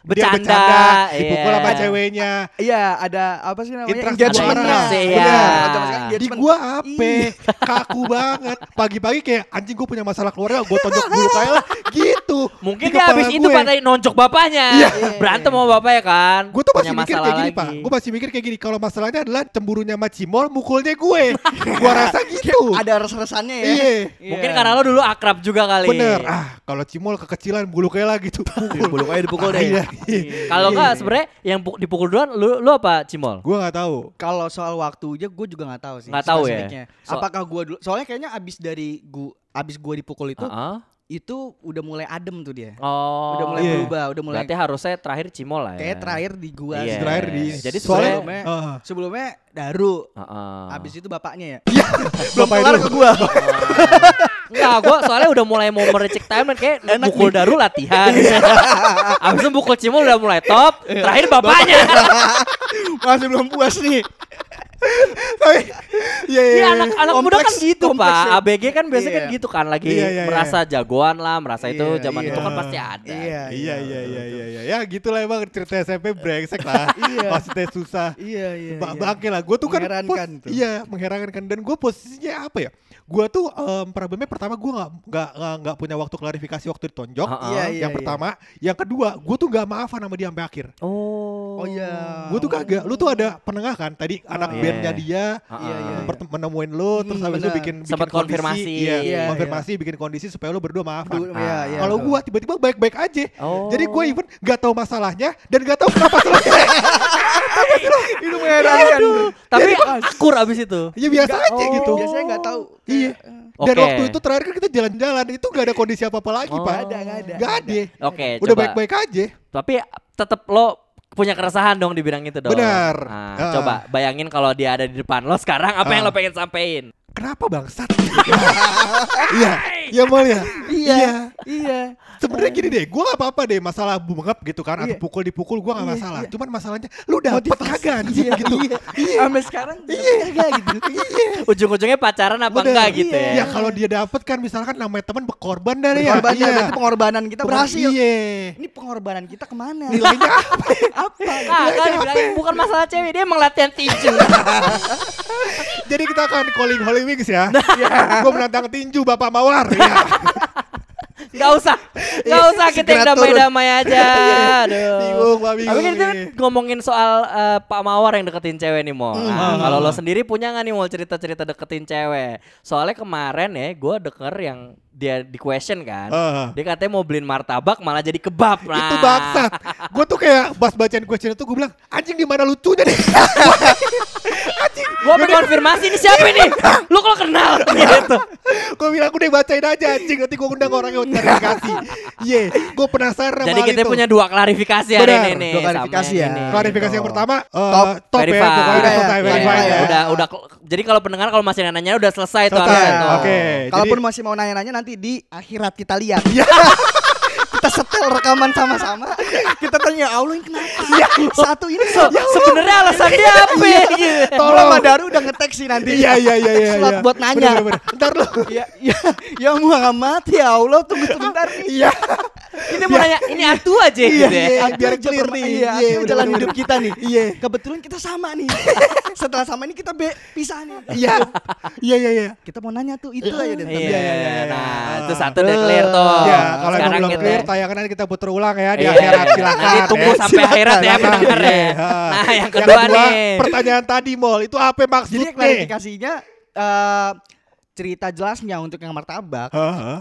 Bercanda, dia bercanda, dipukul iya. sama ceweknya. Iya, ada apa sih namanya? Interaksi Engagement. Iya. Sekarang Di gua apa? Kaku banget. Pagi-pagi kayak anjing gue punya masalah keluarga, gue tonjok dulu kayak lah gitu. Mungkin Di dia habis itu gue. patahin nonjok bapaknya. Iya. Berantem sama bapaknya kan. Gue tuh masih Punya mikir kayak gini lagi. pak Gue masih mikir kayak gini Kalau masalahnya adalah cemburunya sama Cimol Mukulnya gue *laughs* Gue rasa gitu Ada res-resannya ya. Iya Mungkin karena lo dulu akrab juga kali. Bener Ah kalau Cimol kekecilan Bulu kayak lah gitu Pukul Bulu kayak dipukul deh. Iya, *laughs* Kalau enggak sebenarnya yang pu- dipukul duluan lu lu apa Cimol? Gue gak tahu Kalau soal waktunya gue juga nggak tahu sih. Nggak tahu ya? Apakah gue dulu? Soalnya kayaknya abis dari gua abis gue dipukul itu, Heeh. Itu udah mulai adem tuh dia. Oh. Udah mulai Iya. berubah, udah mulai. Berarti harusnya terakhir Cimol lah ya. Kayak terakhir di gua. Iya. sih. Terakhir di Jadi Soalnya sebelumnya- Ah. Sebelumnya Daru. Heeh. Abis itu bapaknya ya. *laughs* Belum kelar ke gua. *laughs* Enggak, gua soalnya udah mulai mau mericik timeline kayak Enak mukul daru latihan. *laughs* Abis itu mukul Cimol udah mulai top, terakhir bapaknya. Masih belum puas nih. Tapi Iya iya Iya iya. anak anak muda kan gitu pak. ya. ABG kan biasanya kan Iya. gitu kan lagi Iya, iya, iya. merasa jagoan lah, merasa itu zaman itu kan pasti ada. Iya, Iya iya iya iya Ya gitulah emang cerita SMP brengsek lah *laughs* Iya. Maksudnya susah Iya iya. Ba bangke lah, gue tuh kan. Iya, mengherankan kan dan gue posisinya apa ya? Gue tuh em, problemnya pertama gue nggak nggak nggak- punya waktu klarifikasi waktu ditonjok. Heeh. Iya, yang iya. pertama, yang kedua, gue tuh nggak maafan sama dia sampai akhir. Oh. Oh iya. Gue tuh kagak. Lu tuh ada penengah kan? Tadi anak iya. bandnya dia. Iya, iya. pert- menemuin lu, terus habis itu benar. bikin, bikin Sempat kondisi, konfirmasi. Iya, Iya, konfirmasi, bikin kondisi supaya lu berdua maafan. Du- iya, iya, Kalau betul. gue tiba-tiba baik-baik aja. Oh. Jadi gue even nggak tahu masalahnya dan nggak tahu kenapa selesai. itu mengherankan. Tapi akur abis itu. ya biasa aja Oh. gitu. Biasanya nggak tahu. Iya. Oke. Dan waktu itu terakhir kan kita jalan-jalan itu gak ada kondisi apa-apa lagi Oh. pak. Nggak ada, nggak ada. Gak ada. Oke, Udah coba. baik-baik aja. Tapi tetap lo punya keresahan dong di bidang itu dong. Benar. Nah, Ah. Coba bayangin kalau dia ada di depan lo sekarang apa yang Ah. lo pengen sampein? Kenapa bangsat? *laughs* Iya, iya mau ya. Iya. Iya. Sebenarnya gini deh, gue gak apa-apa deh masalah bungap gitu kan, atau Iya. pukul dipukul gue gak Iya, masalah. iya. Cuman masalahnya, lu dapet kagak anjing Iya, gitu. iya. Sampai sekarang kagak gitu. Ujung-ujungnya pacaran apa enggak gitu Ya ya. kalau dia dapet kan misalkan namanya teman berkorban dari ya. Iya. berarti pengorbanan kita Pengor- berhasil. Iya. Ini pengorbanan kita ke mana? Nilainya *laughs* apa? apa? Ah, kan bukan masalah cewek, dia emang latihan tinju. *laughs* Jadi kita akan calling Holy Wings ya. Nah. gue menantang tinju Bapak Mawar. Ya. *laughs* Gak usah, *laughs* gak usah kita yang damai-damai aja. *laughs* Aduh. Bingung, Pak, bingung Tapi kan kita ngomongin soal eh, Pak Mawar yang deketin cewek nih Mo. Hmm. Nah, kalau lo sendiri punya nggak nih mau cerita-cerita deketin cewek? Soalnya kemarin ya gue denger yang dia di question kan. Ah. Dia katanya mau beliin martabak malah jadi kebab. Nah. Itu bangsat. Gue tuh kayak pas bacain question itu gue bilang anjing di mana lucunya nih. *laughs* anjing. Gue konfirmasi ini siapa ini? Lu kalau kenal *laughs* gitu. Gue bilang udah bacain aja anjing nanti gue undang orang yang klarifikasi. Iya, gue penasaran sama Jadi kita itu. punya dua klarifikasi hari Benar, ini nih. dua klarifikasi ya. ini. klarifikasi yang pertama eh, Top, top ya Verify. pokoknya Udah ya, selesai Iya, verify ya. ya. udah udah jadi kalau pendengar kalau masih nanya udah selesai tuh Selesai, tuh. oke. Kalaupun jadi- masih mau nanya-nanya nanti di akhirat kita lihat. *laughs* kita setel rekaman sama-sama. Kita tanya Allah ini kenapa? Satu ini So, sebenarnya alasan dia apa ya? gitu. Tolong Madaru udah ngetek sih nanti. Iya iya iya iya. Slot iya. buat nanya. Bener, bener, bener. Ntar lu. Ya, ya, ya Muhammad ya Allah tunggu sebentar. Iya. Ini mau nanya ini atu aja Iya, gitu ya. iya. Biar clear nih. Iya, Iya, jalan hidup kita nih. Iya. Kebetulan kita sama nih. Setelah sama ini kita be pisah nih. Iya. Iya iya iya. Kita mau nanya tuh itu aja deh. Iya, iya, iya, iya. nah itu satu udah clear tuh. Ya, kalau belum clear tayangan nanti kita putar ulang ya di Iya, akhirat silakan. Nanti tunggu ya. sampai akhirat ya pendengar ya. Iya. Nah yang kedua nih. pertanyaan tadi Mol, itu apa Jadi maksudnya? klarifikasinya eh cerita jelasnya untuk yang martabak Heeh.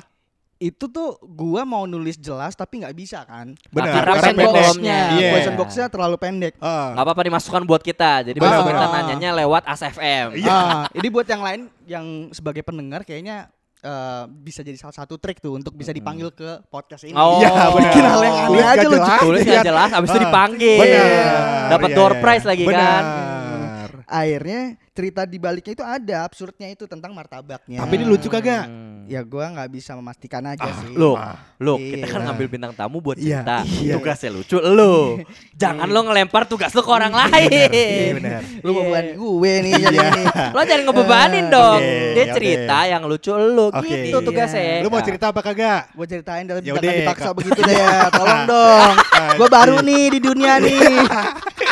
itu tuh gua mau nulis jelas tapi nggak bisa kan. Benar, karena karena pendek. kolomnya. Iya. question boxnya terlalu pendek. Ah. Gak apa-apa dimasukkan buat kita. Jadi Benar, kita benar. nanyanya lewat ASFM. Iya. Ah, ini buat yang lain yang sebagai pendengar kayaknya eh, bisa jadi salah satu trik tuh untuk bisa dipanggil ke podcast ini. Oh, Iya, benar. Bikin hal yang aneh aja lu, jelas, Tulis iya. nggak jelas, abis itu Ah. dipanggil. Benar. Dapat Iya, door iya. prize lagi kan. Benar. Akhirnya cerita di baliknya itu ada absurdnya itu tentang martabaknya. Tapi ini lucu kagak? Hmm. Ya gua nggak bisa memastikan aja sih. Lo, Ah. lo, kita kan Iya. ngambil bintang tamu buat Iya, cerita. iya. Tugasnya lucu, lo. Jangan lo ngelempar tugas lo ke orang lain. Iya benar. Lu mau Iya. beban gue nih jadi Iya. Lo jangan ngebebanin dong. Oke, Dia cerita yang lucu lo gitu tugasnya. Iya. Lu mau cerita apa kagak? Gue ceritain dalam Ya jangan udah, dipaksa begitu deh ya. Tolong dong. *laughs* Gue baru nih di dunia nih. *laughs*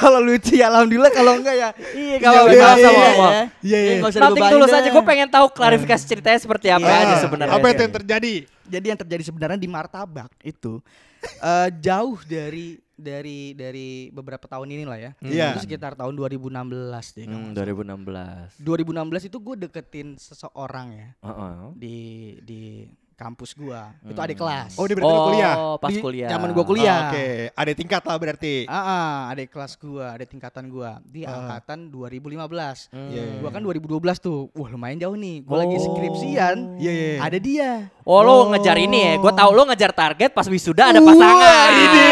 kalau lucu ya alhamdulillah kalau enggak ya. Iya, Iya, kalau iya, mau iya. ngomong. Iya iya. nggak usah Nanti deh. saja, gue pengen tahu klarifikasi ceritanya seperti apa Iya. aja sebenarnya. Apa itu yang terjadi? Jadi yang terjadi sebenarnya di martabak itu eh, jauh dari dari dari beberapa tahun ini lah ya. Iya. Itu sekitar tahun 2016 deh. Hmm, nggak salah. 2016. 2016 itu gue deketin seseorang ya Heeh. di di kampus gua. Itu Hmm. adik kelas. Oh, dia berarti lu kuliah. Oh, pas Di kuliah. zaman gua kuliah. Oh, Oke, ada tingkat lah berarti. Ah, ah, adik kelas gua, ada tingkatan gua di Ah. angkatan 2015. Hmm. Iya. Gua kan 2012 tuh. Wah, lumayan jauh nih. Gua lagi Oh. skripsian. Iya iya. Ada dia. Oh, lo Oh. ngejar ini ya? Gue tahu lo ngejar target pas wisuda ada pasangan. Wah, ini.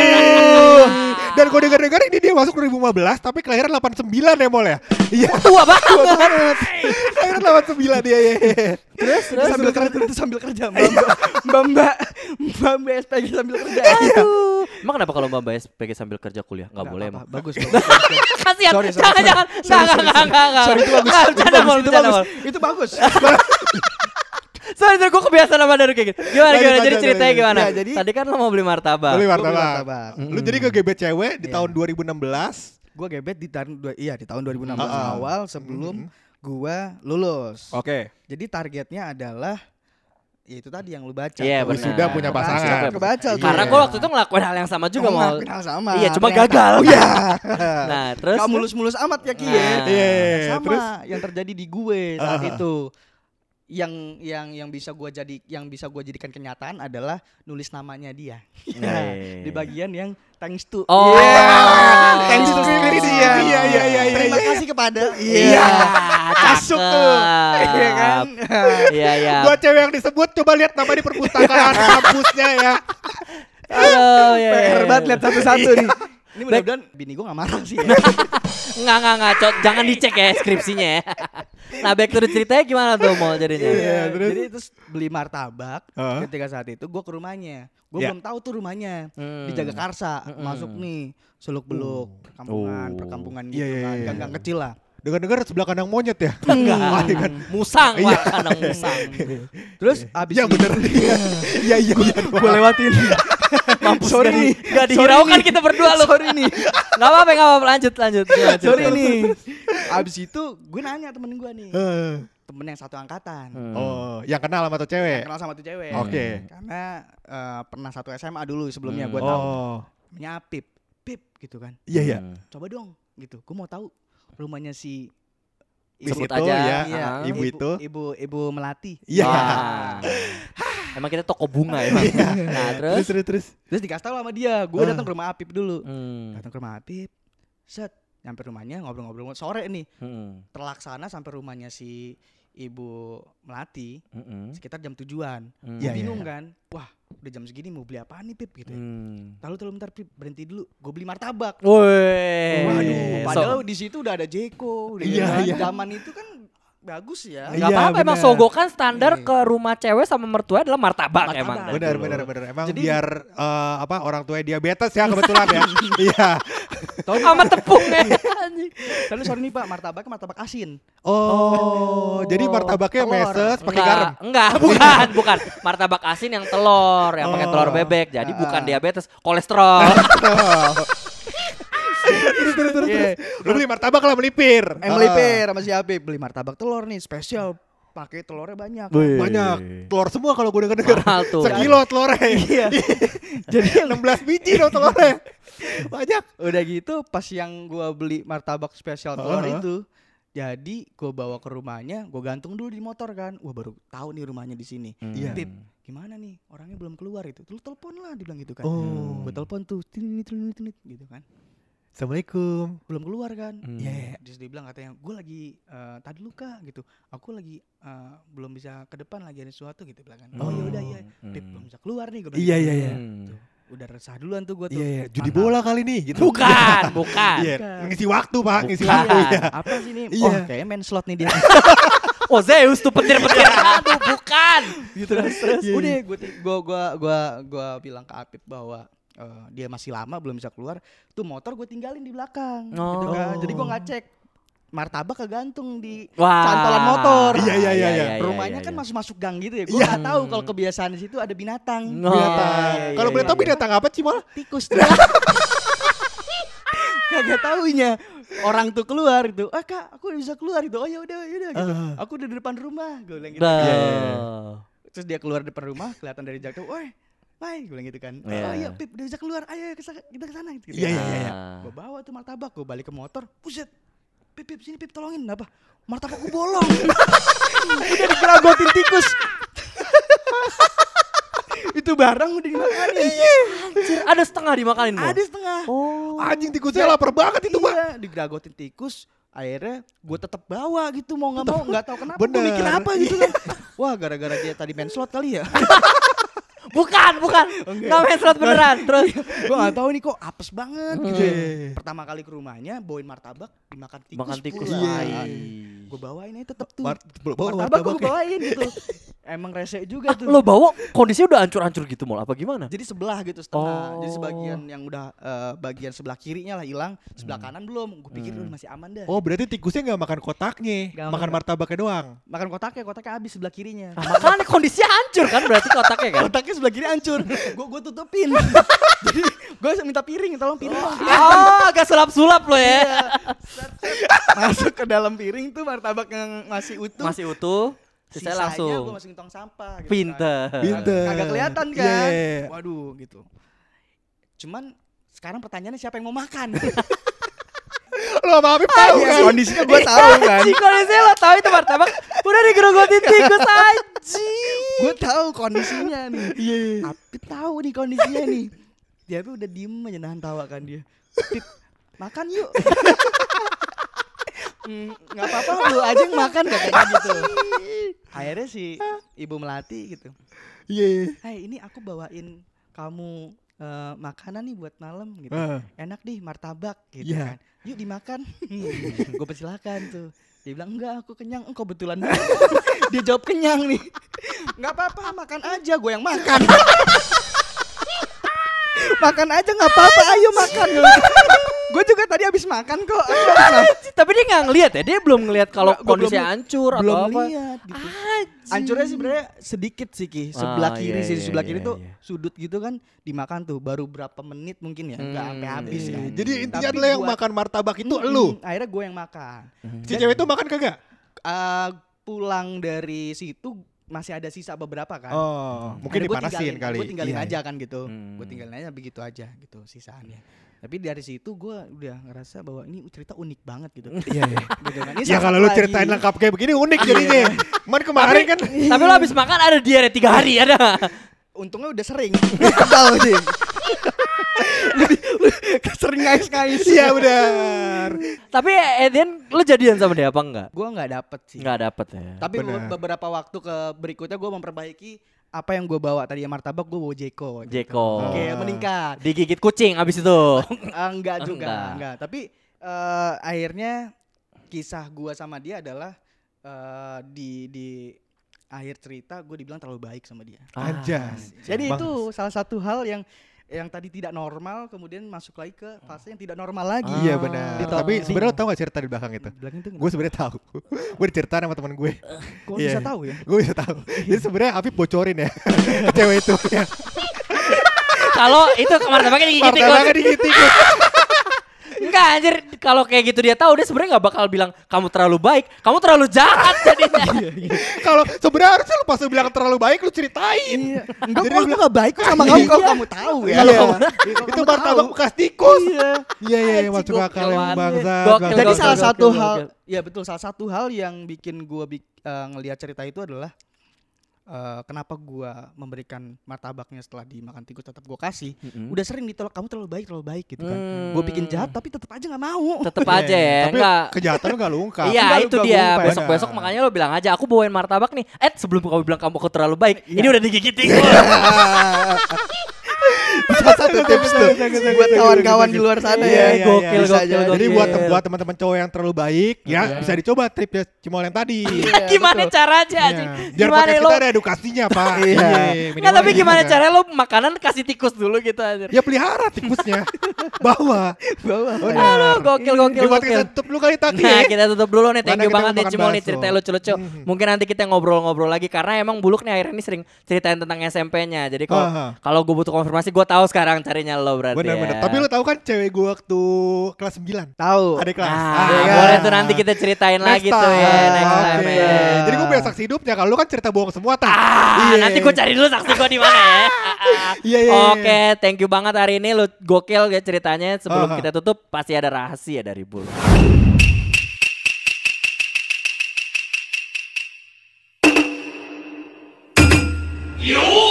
*laughs* Dan gue denger-denger ini dia masuk 2015 tapi kelahiran 89 ya Mol ya? Iya. Tua banget. Tua banget. Kelahiran 89 dia ya. Terus, Terus sambil kerja itu sambil kerja mbak mbak mbak mbak mbak mbak SPG sambil kerja. Aduh. Emang kenapa kalau Mbak Bayes PG sambil kerja kuliah? Gak boleh emang. *laughs* Bagus. bagus. Kasihan. Sorry, sorry, jangan, sorry. jangan. Sorry, Enggak, enggak, enggak, enggak. Sorry itu bagus. Enggak, Itu bagus. Itu bagus. *laughs* Sorry, sorry, gue kebiasaan sama Daru kayak gitu. Gimana, Lanjut, gimana? Jadi lanjut, ceritanya lanjut. gimana? Ya, jadi- Tadi kan lo mau beli martabak. Beli Gua beli martabak. martabak. Lu jadi ke gebet cewek di Iya. tahun 2016. Gua gebet di tahun dua- iya di tahun 2016 Ah, ah. awal sebelum gua lulus. Oke. Jadi targetnya adalah ya itu tadi yang lu baca. Iya, benar. Sudah punya pasangan. sudah kebaca tuh. Karena Iya. gue waktu itu ngelakuin hal yang sama juga mau. Ngelakuin hal sama. Iya, cuma ternyata. gagal. Oh iya. *laughs* Nah, terus Gak mulus-mulus amat ya Ki Nah. ya. Iya, Sama terus yang terjadi di gue saat Ah. itu. Yang yang yang bisa gua jadi yang bisa gua jadikan kenyataan adalah nulis namanya dia. Iya. di bagian yang thanks to. Oh. Yeah. Thanks Thanks to to skripsi. skripsi. Iya, iya, iya, iya, Terima iya. kasih kepada. Iya, Masuk tuh. Iya kan? Iya, iya. Buat cewek yang disebut coba lihat nama di perpustakaan kampusnya ya. Aduh, iya, iya. PR banget lihat satu-satu nih. Ini mudah-mudahan bini gue gak marah sih ya. Enggak, enggak, enggak, Cok. Jangan dicek ya skripsinya ya. Nah, back to the ceritanya gimana tuh mau jadinya? Iya, terus? Jadi terus beli martabak. Heeh. Ketika saat itu gue ke rumahnya. Gue Ya. belum tahu tuh rumahnya. Hmm. Di Jagakarsa. Mm-mm. Masuk nih. Seluk beluk. Perkampungan. Oh. Perkampungan Iya, gitu iya, kan. iya, Gang-gang iya. kecil lah. Dengar-dengar sebelah kandang monyet ya? Enggak. *laughs* Kan? Musang. Pak, kandang musang. *laughs* Terus abis Iya bener. *laughs* Iya iya iya. gue lewatin. *laughs* Mampus Sorry gak nih. Gak dihiraukan kita berdua lu. Sorry nih. *laughs* Enggak apa-apa, enggak apa-apa. Lanjut, lanjut. *laughs* lanjut. Sorry nih. Abis itu gue nanya temen gue nih. Temen yang satu angkatan. Hmm. Oh, yang kenal sama tuh cewek. Kenal sama tuh cewek. Oke. Karena eh, pernah satu SMA dulu sebelumnya gue tahu. Oh, Namanya Apip. Pip gitu kan. iya iya. Hmm. Coba dong gitu. Gue mau tahu rumahnya si Sebut itu aja. ya, Iya. ibu itu. Ibu ibu melati. Iya. Wah. Emang kita toko bunga ya? Nah, terus? Terus terus terus. Terus dikasih tahu sama dia, gue datang ke rumah Apip dulu. Hmm. Datang ke rumah Apip. Set, nyampe rumahnya ngobrol-ngobrol sore nih. Hmm. Terlaksana sampai rumahnya si Ibu Melati Hmm. sekitar jam tujuan. Gue iya, bingung iya. kan. Wah, udah jam segini mau beli apaan nih Pip gitu. ya. Hmm. Lalu terus bentar Pip, berhenti dulu. Gue beli martabak. Woi. Waduh, So- padahal di situ udah ada Jeko. Udah Iya, kan. iya. Zaman itu kan bagus ya. Iya, Gak apa-apa emang bener. sogokan standar Iya. ke rumah cewek sama mertua adalah martabak, Martabak. emang. Benar dulu. benar benar. Emang Jadi- biar eh, apa orang tua diabetes ya kebetulan ya. *laughs* Iya. Sama tepung ya. Tapi *laughs* sorry nih Pak, martabaknya martabak asin. Oh, jadi martabaknya telur. meses pakai Enggak, garam. Enggak, *laughs* bukan, bukan. Martabak asin yang telur, yang pakai Oh. telur bebek. Jadi Ah. bukan diabetes, kolesterol. Terus terus terus. Iya. terus. Lu beli martabak lah melipir. Em melipir sama si Apip beli martabak telur nih spesial. Pakai telurnya banyak. Ah, Banyak telur semua kalau gue denger-denger. Tuh. Sekilo telurnya. Iya. *laughs* Jadi 16 biji dong telurnya. Banyak. Udah gitu pas yang gua beli martabak spesial telur Uh-huh. itu jadi gua bawa ke rumahnya, gua gantung dulu di motor kan. Wah baru tahu nih rumahnya di sini. Iya. Pip, gimana nih? Orangnya belum keluar itu. Lu telepon lah dibilang gitu kan. Oh. Gua telepon tuh, tinit tinit tinit gitu kan. Assalamualaikum. Belum keluar kan. Hmm. Iya. Terus dia bilang katanya, gue lagi eh, tadi luka gitu. Aku lagi eh, belum bisa ke depan lagi ada sesuatu gitu bilang kan. Oh, Oh. ya udah iya. Pip Hmm. belum bisa keluar nih gue Iya iya iya. Hmm. Udah resah duluan tuh gue tuh. Iya, iya. judi Mantap. bola kali nih gitu. Bukan, *laughs* bukan. Iya, Bukan. ngisi waktu, Pak, ngisi Bukan. waktu ya. Apa sih nih? Iya. Oh, kayaknya main slot nih dia. *laughs* Oh Zeus tuh petir-petir. *laughs* Aduh, bukan. gitu terus terus Iya, udah gue gua gua gua gua bilang ke Apip bahwa eh, dia masih lama belum bisa keluar tuh motor gue tinggalin di belakang gitu Oh. kan jadi gue nggak cek martabak kegantung di Wah. cantolan motor Iya, iya, iya, iya. rumahnya kan masuk masuk gang gitu ya gue Iya. nggak tahu kalau kebiasaan di situ ada binatang Oh, Binatang. iya, iya, Kalau boleh iya, tahu iya. binatang apa sih, Mal? tikus tuh *laughs* kagak taunya orang tuh keluar itu ah kak aku udah bisa keluar itu oh ya udah ya udah gitu Ah. aku udah di depan rumah gue bilang gitu. Iya, iya, iya. terus dia keluar depan rumah kelihatan dari jauh woi Mai, gue bilang gitu kan. Iya. Oh iya, Pip udah bisa keluar. Ayo sana- kita ke sana gitu. Iya, iya, iya, iya. Gue bawa tuh martabak, gue balik ke motor. Buset. Pip, Pip, sini Pip tolongin. Apa? Martabak gue bolong. *laughs* udah digeragotin tikus. Itu barang udah dimakanin. Anjir, ada setengah dimakanin mau. Ada setengah. Oh. Anjing tikusnya lapar banget itu, Pak. Iya, digeragotin tikus. Akhirnya gue tetap bawa gitu mau nggak mau nggak tahu kenapa gue mikir apa gitu kan wah gara-gara dia tadi main slot kali ya *laughs* Bukan, bukan. Enggak main slot beneran. Terus gue nggak tahu nih kok apes banget gitu ya. Iya. pertama kali ke rumahnya bawain martabak dimakan tikus makan tikus. Iya. Iya. gue bawain aja tetep tuh Mar- bawa martabak gue bawain gitu *laughs* emang rese juga tuh Lo bawa kondisinya udah hancur-hancur gitu mau apa gimana? jadi sebelah gitu setengah jadi Oh. sebagian yang udah eh, bagian sebelah kirinya lah hilang sebelah Hmm. kanan belum gue pikir Hmm. "Udah masih aman dah Oh, berarti tikusnya nggak makan kotaknya, Nggak makan martabaknya doang. makan kotaknya kotaknya habis sebelah kirinya makanya *laughs* kondisinya hancur kan berarti kotaknya kan? kotaknya sebelah kiri hancur *laughs* gue gue tutupin jadi gue minta piring tolong piring piring. Oh, agak sulap-sulap lo ya. masuk ke dalam piring tuh martabak yang masih utuh Masih utuh. sisanya Sisanya langsung. gue masukin tong sampah gitu kan. Pinter. Pinter. kagak kelihatan Iya, kan iya, iya. waduh gitu cuman sekarang pertanyaannya siapa yang mau makan *laughs* Lo sama Habib tahu kan? kondisinya gue tahu *laughs* kan kondisinya lo tahu itu martabak udah digerogotin tikus anjing. gue tahu kondisinya nih Iya. Apit tahu nih kondisinya nih dia tuh udah diem aja nahan tawa kan dia Pip makan yuk *laughs* Hmm, nggak apa-apa lu aja yang makan katanya gitu *laughs* akhirnya si ibu melati gitu Iya. Hai ini aku bawain kamu "Eh, makanan nih buat malam gitu. Eh. Enak nih martabak gitu Iya. kan. Yuk dimakan. gue persilakan tuh. Dia bilang enggak aku kenyang. Engkau betulan. *laughs* Dia jawab kenyang nih. Enggak apa-apa makan aja gue yang makan. *laughs* makan aja nggak apa-apa ayo makan. Gue juga tadi habis makan kok. Tapi dia nggak ngelihat ya, dia belum ngelihat kalau Nggak, kondisinya belum- hancur atau belum apa. lihat gitu. Anjing. Hancurnya sebenarnya sedikit sih Ki. Sebelah Ah, kiri iya, sih, iya, sebelah iya, kiri tuh iya. sudut gitu kan dimakan tuh baru berapa menit mungkin ya, enggak Hmm, sampai habis iya, kan. Jadi intinya adalah yang gua- makan martabak itu lu. Akhirnya gue yang makan. Si cewek itu makan kagak? Eh, pulang dari situ masih ada sisa beberapa kan. Oh, mungkin dipanasin kali. Gue tinggalin Iya, aja kan gitu. Hmm. Gue tinggalin aja begitu aja gitu sisaannya. Tapi dari situ gue udah ngerasa bahwa ini cerita unik banget gitu. *laughs* Iya, iya. *laughs* Gitu kan. Ya kalau lu ceritain lengkap kayak begini unik jadinya. Cuman kemarin kan Tapi lo habis makan ada diare tiga hari ada. *laughs* Untungnya udah sering. Tahu sih. Sering ngais-ngais. Iya benar. Tapi Edian lo jadian sama dia apa enggak? Gue nggak dapet sih. Enggak dapet ya. Tapi Bener. beberapa waktu ke berikutnya gue memperbaiki apa yang gue bawa tadi ya martabak gue bawa Jeko. gitu. Jeko. Oke Oh. meningkat. Digigit kucing abis itu. *laughs* Ah, enggak juga, Enggak. enggak. Tapi eh, akhirnya kisah gua sama dia adalah eh, di di akhir cerita gue dibilang terlalu baik sama dia. Anjas. Jadi Bang. itu salah satu hal yang yang tadi tidak normal kemudian masuk lagi ke fase yang tidak normal lagi. Iya benar. Tapi sebenarnya tahu gak cerita di belakang itu? Belakang itu Gue sebenarnya tahu. *laughs* gue diceritain sama teman gue. kok Iya. bisa tahu ya? Gue bisa tahu. Jadi sebenarnya Afif bocorin ya *laughs* cewek itu. Ya. Kalau itu kemarin tabaknya digigit Martabaknya digigit-gigit. Enggak anjir kalau kayak gitu dia tahu dia sebenarnya nggak bakal bilang kamu terlalu baik, kamu terlalu jahat jadinya. *laughs* Kalau sebenarnya harusnya lu pas lu bilang terlalu baik lu ceritain. Iya. Enggak, Jadi gak baik kok sama *laughs* kamu kalau kamu tahu ya. Iya. Itu martabak bekas tikus. Iya. Iya iya masuk akal yang bangsa. Jadi salah satu hal, ya betul salah satu hal yang bikin gua bik, eh, ngelihat cerita itu adalah eh, kenapa gua memberikan martabaknya setelah dimakan tikus tetap gua kasih. Mm-mm. Udah sering ditolak kamu terlalu baik terlalu baik gitu kan. Hmm. Gua bikin jahat tapi tetap aja nggak mau. Tetep *laughs* aja ya, Tapi enggak. kejahatan lu gak lu ungkap. Iya Enggak, itu dia ngumpat. besok-besok Benar. makanya lo bilang aja aku bawain martabak nih. Eh sebelum kamu bilang kamu kok terlalu baik, ini udah digigit tikus. *laughs* *laughs* Salah satu tips tuh. Buat kawan-kawan di luar sana Iya, ya. iya, gokil, iya. gokil, Jadi gokil. buat buat teman-teman cowok yang terlalu baik ya bisa dicoba tripnya Cimol yang tadi. *laughs* gimana caranya anjing? Biar Gimana lo? kita ada edukasinya, Pak. *laughs* Iya. Tapi gitu gimana caranya lo makanan kasih tikus dulu gitu anjir. Ya pelihara tikusnya. *laughs* Bawa. Bawah. Aduh, gokil gokil gokil. kita tutup lu kali Taki. Nah kita tutup dulu nih Thank you banget nih Cimol nih cerita lucu-lucu Mhm. Mungkin nanti kita ngobrol-ngobrol lagi Karena emang Buluk nih akhirnya ini sering ceritain tentang SMP-nya Jadi kalau kalau gue butuh konfirmasi Gue tahu sekarang carinya lo berarti Benar-benar. ya. Tapi lu tahu kan cewek gua waktu kelas 9. Tahu. Adik kelas. Ah, iya. boleh tuh nanti kita ceritain Next lagi tuh ya time. next time Oke. ya. Jadi gue punya saksi hidupnya. Kalau lu kan cerita bohong semua tak. Ah, nanti gue cari dulu saksi gue di mana ya. *laughs* Iya, iya, Oke, thank you banget hari ini lu gokil ya ceritanya. Sebelum Aha. kita tutup pasti ada rahasia dari Bulu. Ini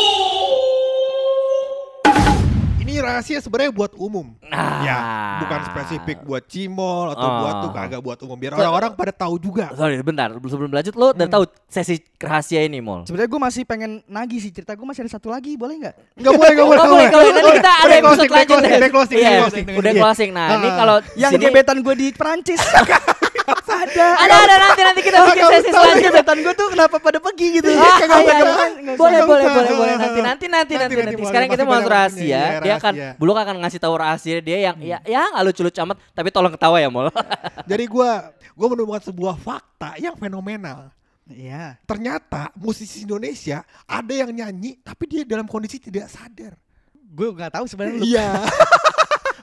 rahasia sebenarnya buat umum. Nah. Ya, bukan spesifik buat cimol atau Oh. buat tuh kagak buat umum. Biar orang-orang pada tahu juga. Sorry, bentar. Sebelum lanjut lo Hmm. udah tahu sesi rahasia ini, Mol? Sebenarnya gue masih pengen nagih sih cerita gue masih ada satu lagi boleh nggak? Enggak boleh, enggak boleh. Oh, boleh, kalau nanti kita ada episode lanjut udah closing, Iya, udah closing. udah Iya. closing. Nah, ini Ah. kalau Yang gebetan gue di Perancis. *laughs* ada. ada ada nanti nanti kita bikin sesi selanjutnya. Gebetan gue tuh kenapa pada pergi gitu? Ah, iya, iya. usah. Boleh, boleh, boleh, boleh. Nanti, nanti, nanti, nanti, Nanti, nanti. nanti, Sekarang kita mau rahasia. waktunya, Dia akan. Buluk akan ngasih tahu rahasia dia yang, ya, ya nggak lucu-lucu amat. Tapi tolong ketawa ya, Mol. *laughs* Jadi gua gua menemukan sebuah fakta yang fenomenal. Iya. Ternyata musisi Indonesia ada yang nyanyi tapi dia dalam kondisi tidak sadar. Gue nggak tahu sebenarnya lu. Iya. *laughs*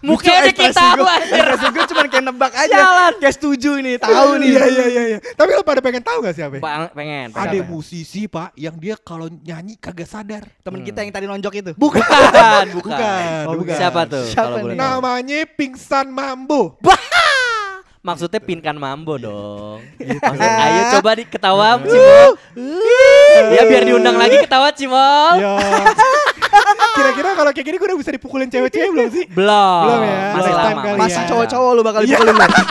Mukanya kita tahu anjir. Ekspresi gue cuma kayak nebak aja. Sialan. Kayak setuju nih, tahu nih. Iya iya iya iya. Tapi lo pada pengen tahu gak siapa? Bang, pengen. Ada pengen. musisi pak yang dia kalau nyanyi kagak sadar. Temen kita yang tadi nonjok itu. Bukan. *laughs* Bukan, bukan. Bukan. Oh, bukan. Siapa tuh? Siapa kalau boleh? Namanya Pingsan Mambo. *laughs* Maksudnya pinkan mambo dong. Maksud, ayo *laughs* coba di ketawa Cimol. ya biar diundang lagi ketawa Cimol. Kira-kira kalau kayak gini gue udah bisa dipukulin cewek-cewek belum sih? Belum. Belum ya, Masih lama. kali Masih ya. cowok-cowok lu bakal Iya. dipukulin lu.